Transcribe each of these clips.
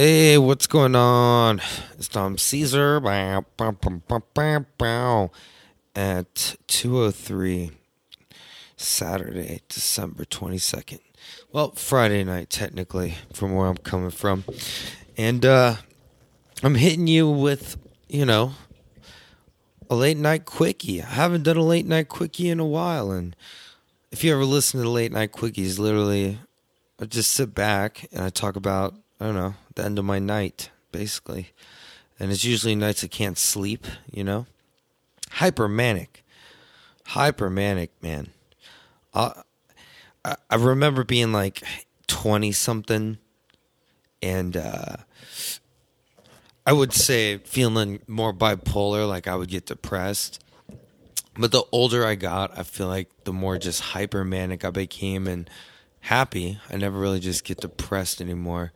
Hey, what's going on? It's Dom Caesar at 203 Saturday, December 22nd. Well, Friday night, technically, from where I'm coming from. And uh, I'm hitting you with, you know, a late night quickie. I haven't done a late night quickie in a while. And if you ever listen to the late night quickies, literally, I just sit back and I talk about, I don't know, the end of my night, basically. And it's usually nights I can't sleep, you know? Hyper manic. Hyper manic, man. I, I remember being like 20 something and uh, I would say feeling more bipolar, like I would get depressed. But the older I got, I feel like the more just hyper manic I became and happy. I never really just get depressed anymore.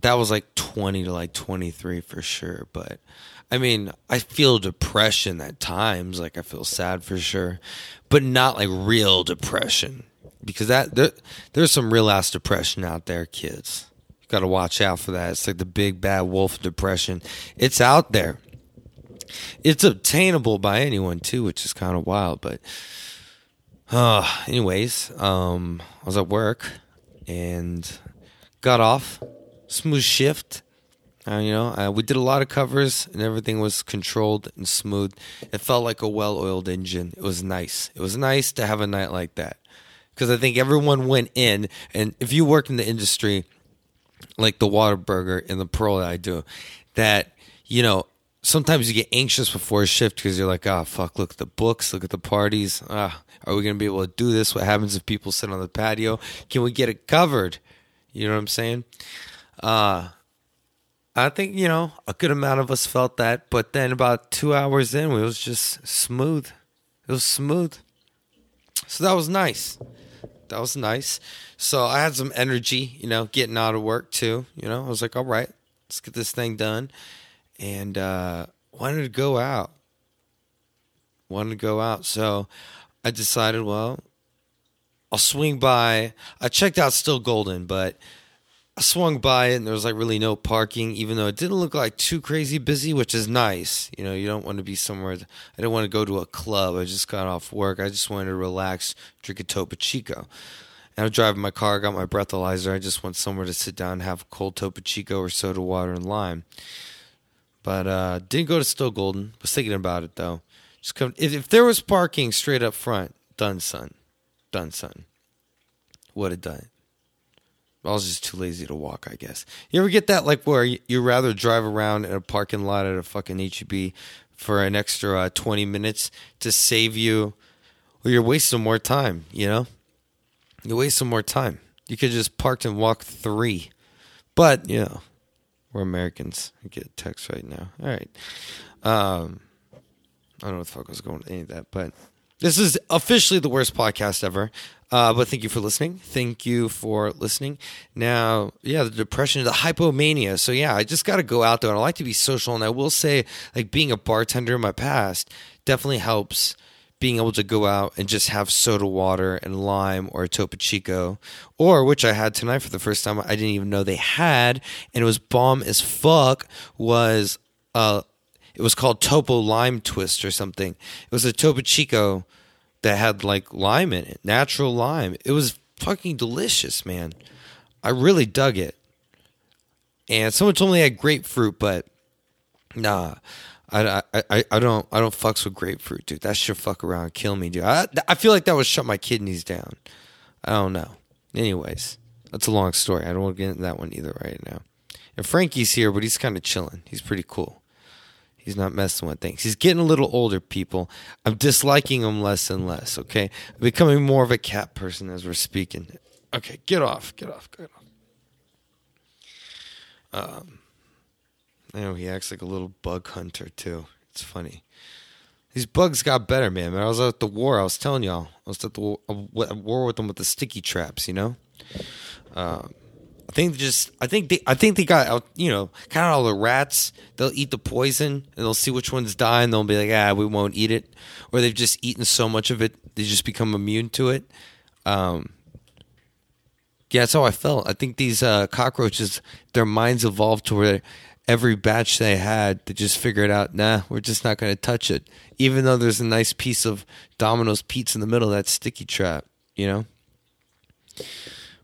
That was like 20 to like 23 for sure. But I mean, I feel depression at times. Like I feel sad for sure, but not like real depression because that there, there's some real ass depression out there, kids. You got to watch out for that. It's like the big bad wolf depression. It's out there. It's obtainable by anyone too, which is kind of wild. But, uh, anyways, um, I was at work and got off. Smooth shift. Uh, you know, uh, we did a lot of covers and everything was controlled and smooth. It felt like a well oiled engine. It was nice. It was nice to have a night like that because I think everyone went in. And if you work in the industry, like the Whataburger and the Pearl that I do, that, you know, sometimes you get anxious before a shift because you're like, oh, fuck, look at the books, look at the parties. Ah, are we going to be able to do this? What happens if people sit on the patio? Can we get it covered? You know what I'm saying? Uh, I think, you know, a good amount of us felt that. But then about two hours in, it was just smooth. It was smooth. So that was nice. That was nice. So I had some energy, you know, getting out of work too. You know, I was like, all right, let's get this thing done. And uh, wanted to go out. Wanted to go out. So I decided, well, I'll swing by. I checked out Still Golden, but I swung by it and there was like really no parking, even though it didn't look like too crazy busy, which is nice. You know, you don't want to be somewhere. I didn't want to go to a club. I just got off work. I just wanted to relax, drink a Topo Chico. And I'm driving my car, got my breathalyzer. I just want somewhere to sit down have a cold Topo Chico or soda water and lime. But uh, didn't go to Still Golden. Was thinking about it though. Just come if, if there was parking straight up front, done son, done son. Would have done it. I was just too lazy to walk, I guess. You ever get that, like, where you, rather drive around in a parking lot at a fucking HEB for an extra uh, 20 minutes to save you, well, you're wasting more time, you know? You waste some more time. You could just park and walk three. But, you know, we're Americans. I get a text right now. All right. Um, I don't know what the fuck was going with any of that, but this is officially the worst podcast ever. Uh, but thank you for listening. Thank you for listening. Now, yeah, the depression, the hypomania. So yeah, I just got to go out there, and I like to be social. And I will say, like being a bartender in my past definitely helps. Being able to go out and just have soda water and lime or a Topo Chico, or which I had tonight for the first time. I didn't even know they had, and it was bomb as fuck. Was uh, it was called Topo Lime Twist or something. It was a Topo Chico that had like lime in it, natural lime. It was fucking delicious, man. I really dug it. And someone told me I had grapefruit, but nah, I, I, I don't I don't fucks with grapefruit, dude. That should fuck around kill me, dude. I, I feel like that would shut my kidneys down. I don't know. Anyways, that's a long story. I don't want to get into that one either right now. And Frankie's here, but he's kind of chilling. He's pretty cool. He's not messing with things. He's getting a little older, people. I'm disliking him less and less, okay? I'm becoming more of a cat person as we're speaking. Okay, get off, get off, get off. Um, I know he acts like a little bug hunter, too. It's funny. These bugs got better, man. I was at the war. I was telling y'all. I was at the war, war with them with the sticky traps, you know? Um, think just I think they I think they got you know kind of all the rats. They'll eat the poison and they'll see which ones die and they'll be like ah we won't eat it, or they've just eaten so much of it they just become immune to it. Um, Yeah, that's how I felt. I think these uh, cockroaches, their minds evolved to where every batch they had, they just figured out, nah, we're just not going to touch it. Even though there's a nice piece of Domino's pizza in the middle of that sticky trap, you know?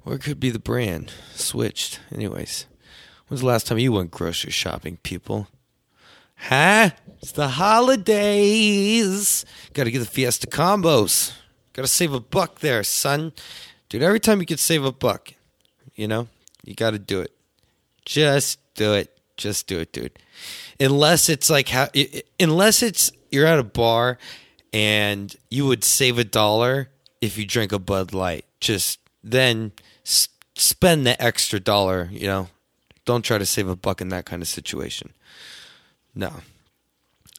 Or it could be the brand switched. Anyways, when's the last time you went grocery shopping, people? Huh? It's the holidays. Got to get the Fiesta combos. Got to save a buck there, son. Dude, every time you could save a buck, you know, you got to do it. Just do it. Just do it, dude. Unless it's like, how, unless it's you're at a bar and you would save a dollar if you drink a Bud Light. Just then spend the extra dollar, you know. Don't try to save a buck in that kind of situation. No.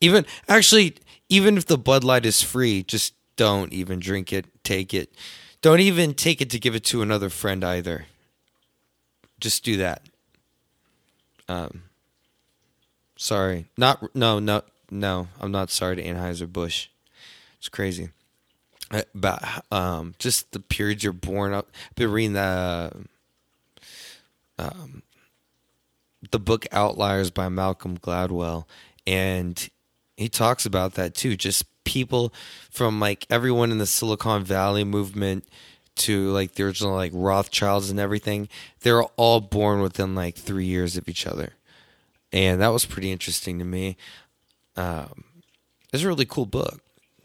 Even actually, even if the Bud Light is free, just don't even drink it. Take it. Don't even take it to give it to another friend either. Just do that. Um. Sorry, not no no no. I'm not sorry to Anheuser Busch. It's crazy. About um, just the periods you're born up. I've been reading the um, the book Outliers by Malcolm Gladwell, and he talks about that too. Just people from like everyone in the Silicon Valley movement to like the original like Rothschilds and everything, they're all born within like three years of each other, and that was pretty interesting to me. Um, it's a really cool book.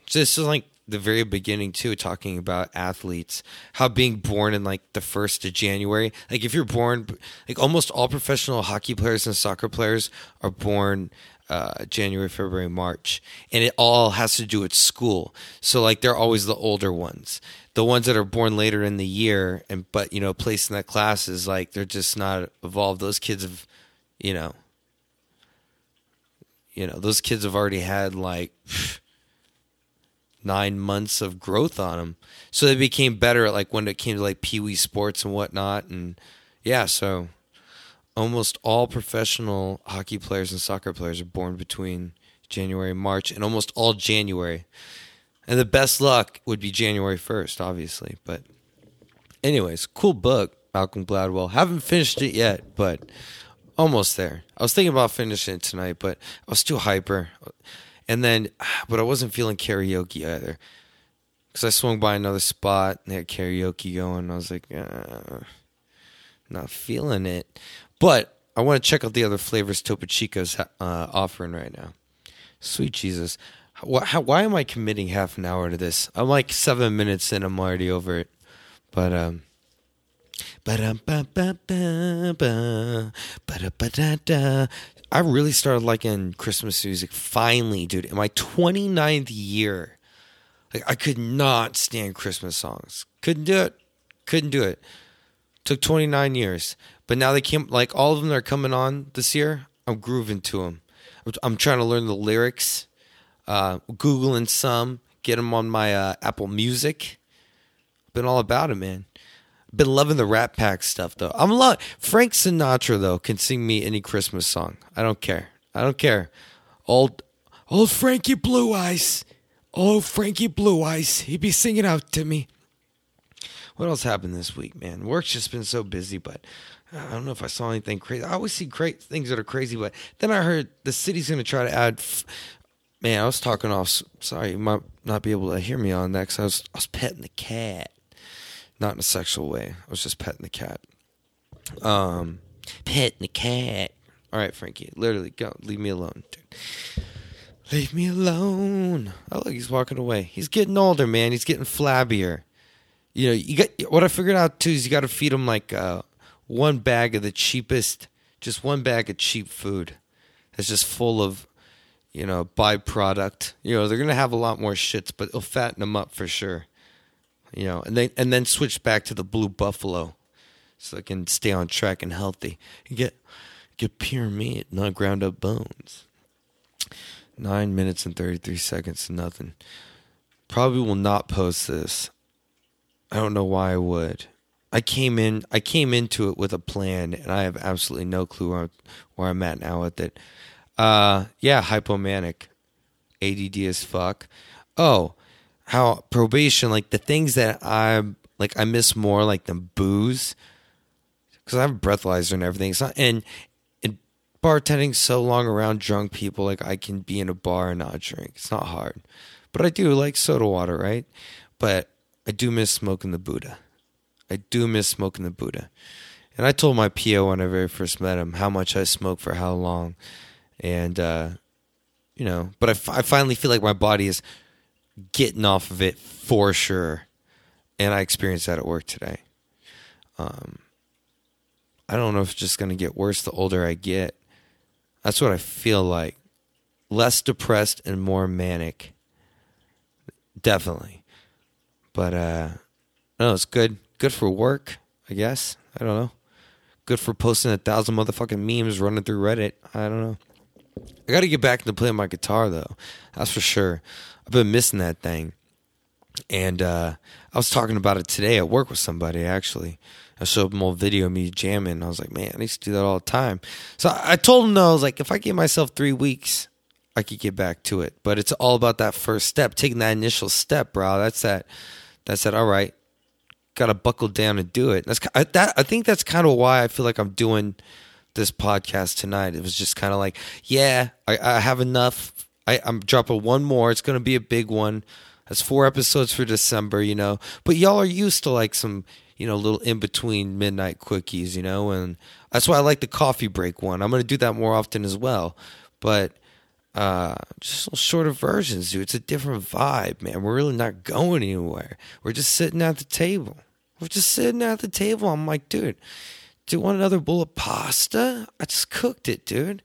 Just like the very beginning too, talking about athletes, how being born in like the first of January, like if you're born, like almost all professional hockey players and soccer players are born uh, January, February, March, and it all has to do with school. So like they're always the older ones. The ones that are born later in the year and but you know placed in that class is like they're just not evolved. Those kids have, you know, you know those kids have already had like nine months of growth on them, so they became better. At like when it came to like pee wee sports and whatnot, and yeah, so almost all professional hockey players and soccer players are born between January and March, and almost all January. And the best luck would be January 1st, obviously. But, anyways, cool book, Malcolm Gladwell. Haven't finished it yet, but almost there. I was thinking about finishing it tonight, but I was too hyper. And then, but I wasn't feeling karaoke either. Because I swung by another spot and they had karaoke going. I was like, uh, not feeling it. But I want to check out the other flavors Topo Chico's uh, offering right now. Sweet Jesus. Why, how, why am I committing half an hour to this? I'm like seven minutes in, I'm already over it. But, um, I really started liking Christmas music finally, dude. In my 29th year, like I could not stand Christmas songs. Couldn't do it. Couldn't do it. Took 29 years. But now they came like all of them that are coming on this year. I'm grooving to them. I'm trying to learn the lyrics, uh, googling some, get them on my uh, Apple Music. Been all about it, man. Been loving the Rat Pack stuff though. I'm love Frank Sinatra though can sing me any Christmas song. I don't care. I don't care. Old old Frankie Blue Eyes. Old Frankie Blue Eyes. He'd be singing out to me. What else happened this week, man? Work's just been so busy, but uh, I don't know if I saw anything crazy. I always see great things that are crazy, but then I heard the city's going to try to add. F- Man, I was talking off. Sorry, you might not be able to hear me on that because I was I was petting the cat not in a sexual way. I was just petting the cat. Um, petting the cat. All right, Frankie, literally, go. Leave me alone, dude. Leave me alone. Oh, look, he's walking away. He's getting older, man. He's getting flabbier. You know, you got what I figured out too is you got to feed him like uh, one bag of the cheapest, just one bag of cheap food that's just full of, you know, byproduct. You know, they're gonna have a lot more shits, but it'll fatten them up for sure you know, and then and then switch back to the blue buffalo, so I can stay on track and healthy. Get get pure meat, not ground up bones. Nine minutes and thirty three seconds to nothing. Probably will not post this. I don't know why I would. I came in I came into it with a plan and I have absolutely no clue where, where I'm at now with it. Uh yeah, hypomanic. ADD as fuck. Oh, how probation, like the things that I like, I miss more, like the booze. because I have a breathalyzer and everything. Not and and bartending so long around drunk people, like I can be in a bar and not drink. It's not hard, but I do like soda water, right? But I do miss smoking the Buddha. I do miss smoking the Buddha. And I told my PO when I very first met him how much I smoked for how long. And, uh, you know, but I, f- I finally feel like my body is getting off of it for sure. And I experienced that at work today. Um, I don't know if it's just going to get worse the older I get. That's what I feel like. Less depressed and more manic. Definitely. But uh no, it's good. Good for work, I guess. I don't know. Good for posting a thousand motherfucking memes running through Reddit. I don't know. I got to get back into playing my guitar though. That's for sure. I've been missing that thing. And uh, I was talking about it today at work with somebody actually. I showed them a video of me jamming. And I was like, man, I used to do that all the time. So I told him though, I was like, if I give myself three weeks, I could get back to it. But it's all about that first step, taking that initial step, bro. That's that. That's that. All right, got to buckle down and do it. That's I, that. I think that's kind of why I feel like I'm doing this podcast tonight. It was just kind of like, yeah, I, I have enough. I, I'm dropping one more. It's going to be a big one. That's four episodes for December, you know. But y'all are used to like some, you know, little in between midnight quickies, you know, and that's why I like the coffee break one. I'm going to do that more often as well. But uh, just little shorter versions, dude. It's a different vibe, man. We're really not going anywhere. We're just sitting at the table. We're just sitting at the table. I'm like, dude, do you want another bowl of pasta? I just cooked it, dude.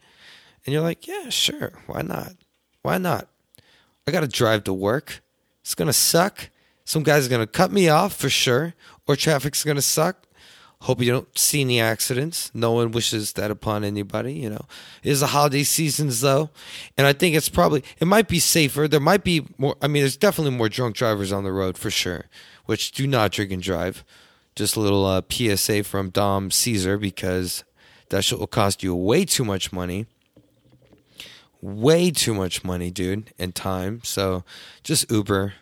And you're like, yeah, sure. Why not? Why not? I got to drive to work. It's going to suck. Some guy's going to cut me off for sure, or traffic's going to suck. Hope you don't see any accidents. No one wishes that upon anybody, you know. It is the holiday seasons though, and I think it's probably it might be safer. There might be more I mean there's definitely more drunk drivers on the road for sure, which do not drink and drive. Just a little uh, PSA from Dom Caesar because that shit will cost you way too much money. Way too much money, dude, and time. So just Uber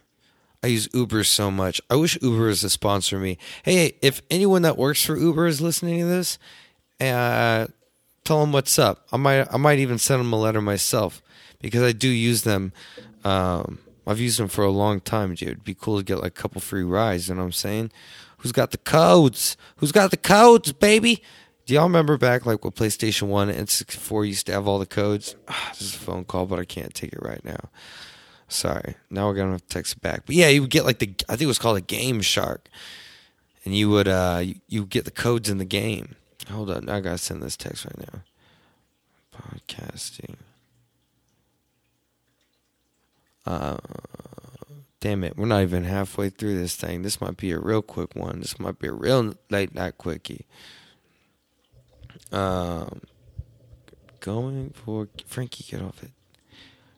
I use Uber so much. I wish Uber was a sponsor me. Hey, if anyone that works for Uber is listening to this, uh, tell them what's up. I might I might even send them a letter myself because I do use them. Um, I've used them for a long time, dude. It'd be cool to get like a couple free rides. You know what I'm saying? Who's got the codes? Who's got the codes, baby? Do y'all remember back like with PlayStation One and 64 used to have all the codes? This is a phone call, but I can't take it right now. Sorry. Now we're gonna text it back. But yeah, you would get like the I think it was called a Game Shark, and you would uh you, you get the codes in the game. Hold on, I gotta send this text right now. Podcasting. Uh, damn it, we're not even halfway through this thing. This might be a real quick one. This might be a real late night quickie. Um, going for Frankie, get off it.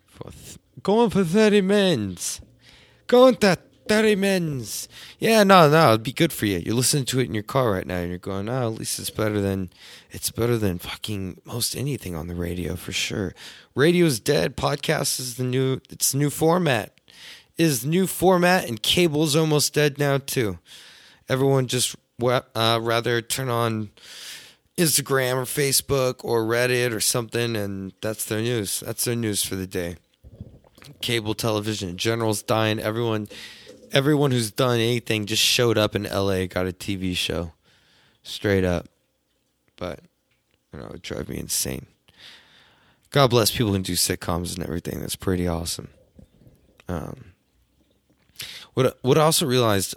For th- going for 30 mins. Going to 30 mins. Yeah, no, no, it'd be good for you. You're listening to it in your car right now and you're going, oh, at least it's better than, it's better than fucking most anything on the radio for sure. Radio's dead. Podcast is the new, it's new format. Is new format and cable's almost dead now too. Everyone just uh, rather turn on Instagram or Facebook or Reddit or something, and that's their news. That's their news for the day cable television. General's dying. Everyone, everyone who's done anything just showed up in L.A. Got a TV show, straight up. But you know, it drive me insane. God bless people who do sitcoms and everything. That's pretty awesome. Um, what what I also realized,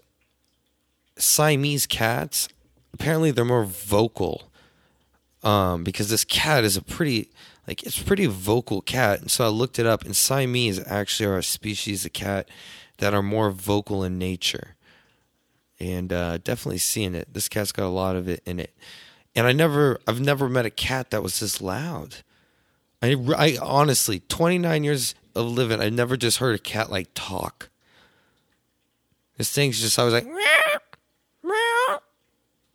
Siamese cats apparently they're more vocal. Um, because this cat is a pretty like it's pretty vocal cat. And so I looked it up, and Siamese actually are a species of cat that are more vocal in nature. And uh, definitely seeing it. This cat's got a lot of it in it. And I never, I've never met a cat that was this loud. I, I honestly, 29 years of living, I never just heard a cat like talk. This thing's just, I was like, meow, meow.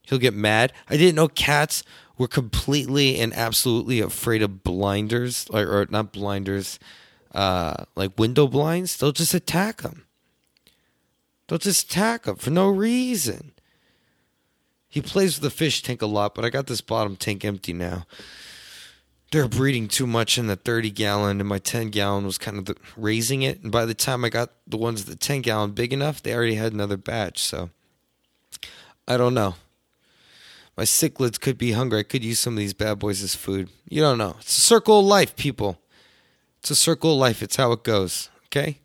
he'll get mad. I didn't know cats were completely and absolutely afraid of blinders, or, or not blinders, uh, like window blinds. They'll just attack them. They'll just attack them for no reason. He plays with the fish tank a lot, but I got this bottom tank empty now. They're breeding too much in the 30 gallon, and my 10 gallon was kind of the, raising it. And by the time I got the ones the 10 gallon big enough, they already had another batch. So I don't know. My cichlids could be hungry. I could use some of these bad boys as food. You don't know. It's a circle of life, people. It's a circle of life. It's how it goes. Okay?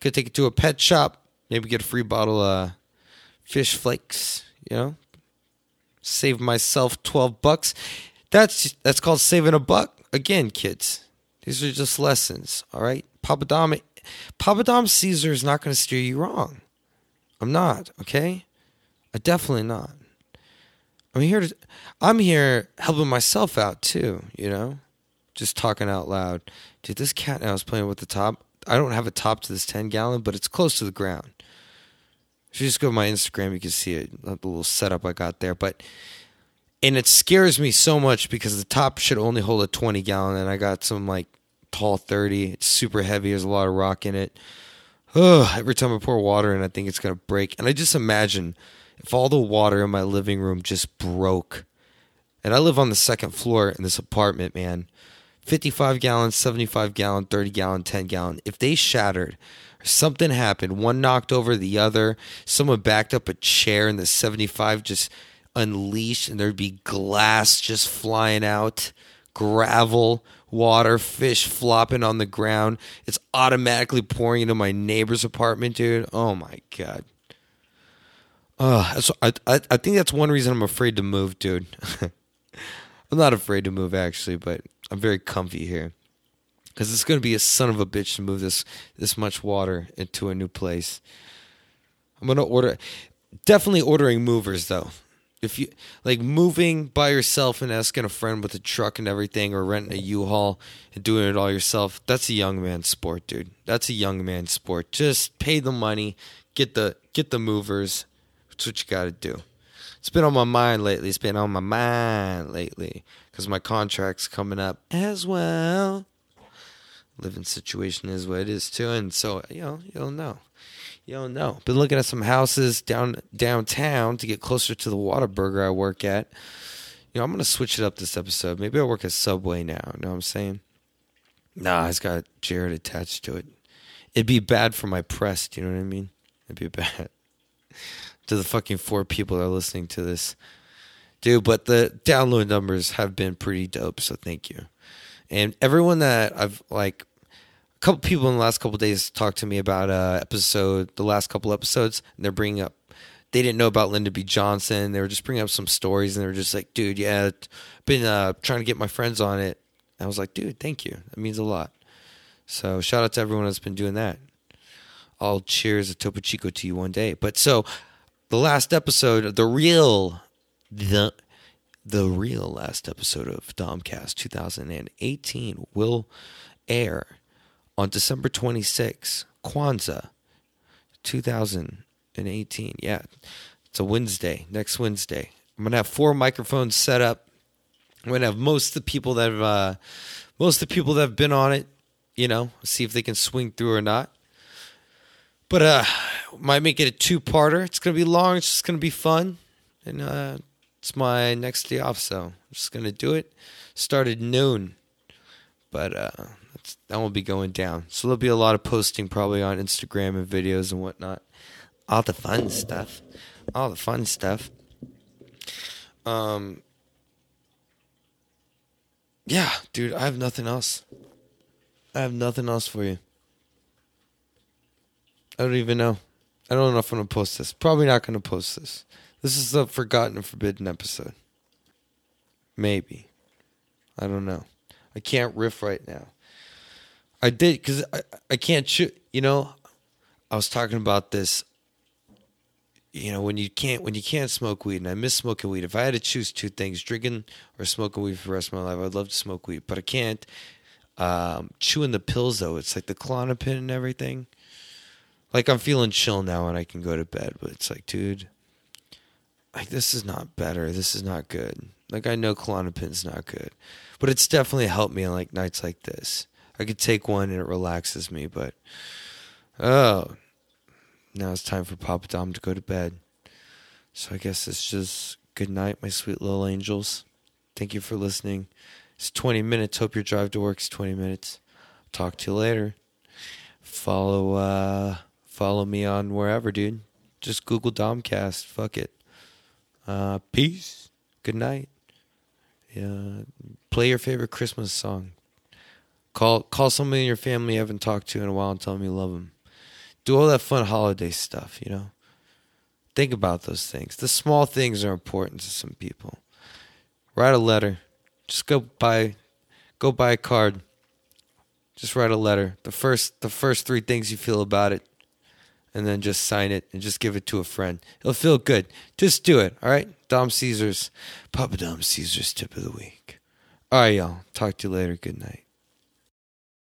Could take it to a pet shop, maybe get a free bottle of fish flakes, you know? Save myself 12 bucks. That's that's called saving a buck. Again, kids. These are just lessons, all right? Papa Dom Papa Dom Caesar is not going to steer you wrong. I'm not, okay? I definitely not. I'm here to I'm here helping myself out too, you know? Just talking out loud. Dude, this cat now is playing with the top. I don't have a top to this 10 gallon, but it's close to the ground. If you just go to my Instagram, you can see it, the little setup I got there. But and it scares me so much because the top should only hold a 20 gallon, and I got some like tall 30. It's super heavy. There's a lot of rock in it. Ugh, every time I pour water in, I think it's gonna break. And I just imagine if all the water in my living room just broke. And I live on the second floor in this apartment, man. 55 gallon, 75 gallon, 30 gallon, 10 gallon. If they shattered, something happened, one knocked over the other, someone backed up a chair and the 75 just unleashed and there'd be glass just flying out, gravel, water, fish flopping on the ground. It's automatically pouring into my neighbor's apartment, dude. Oh my god. Uh, I, I, I think that's one reason I'm afraid to move, dude. I'm not afraid to move actually, but I'm very comfy here because it's going to be a son of a bitch to move this this much water into a new place. I'm going to order definitely ordering movers though. If you like moving by yourself and asking a friend with a truck and everything or renting a U-Haul and doing it all yourself, that's a young man sport, dude. That's a young man sport. Just pay the money, get the get the movers. That's what you got to do. It's been on my mind lately. It's been on my mind lately because my contract's coming up as well. Living situation is what it is too, and so you know you'll know, you'll know. Been looking at some houses down downtown to get closer to the Whataburger I work at. You know I'm gonna switch it up this episode. Maybe I'll work at Subway now. You know what I'm saying? Nah, it's got Jared attached to it. It'd be bad for my press. Do you know what I mean? It'd be bad to the fucking four people that are listening to this dude. But the download numbers have been pretty dope, so thank you. And everyone that I've like, a couple people in the last couple days talked to me about uh episode, the last couple episodes, and they're bringing up. They didn't know about Lyndon B. Johnson. They were just bringing up some stories, and they were just like, "Dude, yeah, been uh, trying to get my friends on it." I was like, "Dude, thank you. That means a lot." So shout out to everyone that's been doing that. I'll cheers a Topo Chico to you one day. But so the last episode, of the real the the real last episode of Domcast 2018 will air on December 26, Kwanzaa 2018. Yeah, it's a Wednesday, next Wednesday. I'm gonna have four microphones set up. I'm gonna have most of the people that have, uh, most of the people that have been on it, you know, see if they can swing through or not. But uh, might make it a two-parter. It's gonna be long. It's just gonna be fun, and uh, it's my next day off, so I'm just gonna do it. Started noon, but uh, that won't be going down. So there'll be a lot of posting probably on Instagram and videos and whatnot. All the fun stuff. All the fun stuff. Um. Yeah, dude, I have nothing else. I have nothing else for you. I don't even know. I don't know if I'm gonna post this. Probably not gonna post this. This is the forgotten and forbidden episode. Maybe. I don't know. I can't riff right now. I did because I, I can't shoot. You know, I was talking about this. You know, when you can't when you can't smoke weed, and I miss smoking weed. If I had to choose two things, drinking or smoking weed for the rest of my life, I'd love to smoke weed, but I can't. Um, chewing the pills though, it's like the Klonopin and everything. Like I'm feeling chill now, and I can go to bed. But it's like, dude, like this is not better. This is not good. Like I know Klonopin's not good, but it's definitely helped me on like nights like this. I could take one and it relaxes me, but oh, now it's time for Papa Dom to go to bed. So I guess it's just good night, my sweet little angels. Thank you for listening. It's 20 minutes. Hope your drive to work's 20 minutes. Talk to you later. Follow uh follow me on wherever, dude. Just Google Domcast. Fuck it. Uh peace. Good night. Yeah. Play your favorite Christmas song. Call call somebody in your family you haven't talked to in a while and tell them you love them. Do all that fun holiday stuff, you know. Think about those things. The small things are important to some people. Write a letter. Just go buy go buy a card. Just write a letter. The first the first three things you feel about it. And then just sign it and just give it to a friend. It'll feel good. Just do it, all right? Dom Caesar's Papa Dom Caesar's tip of the week. All right, y'all. Talk to you later. Good night.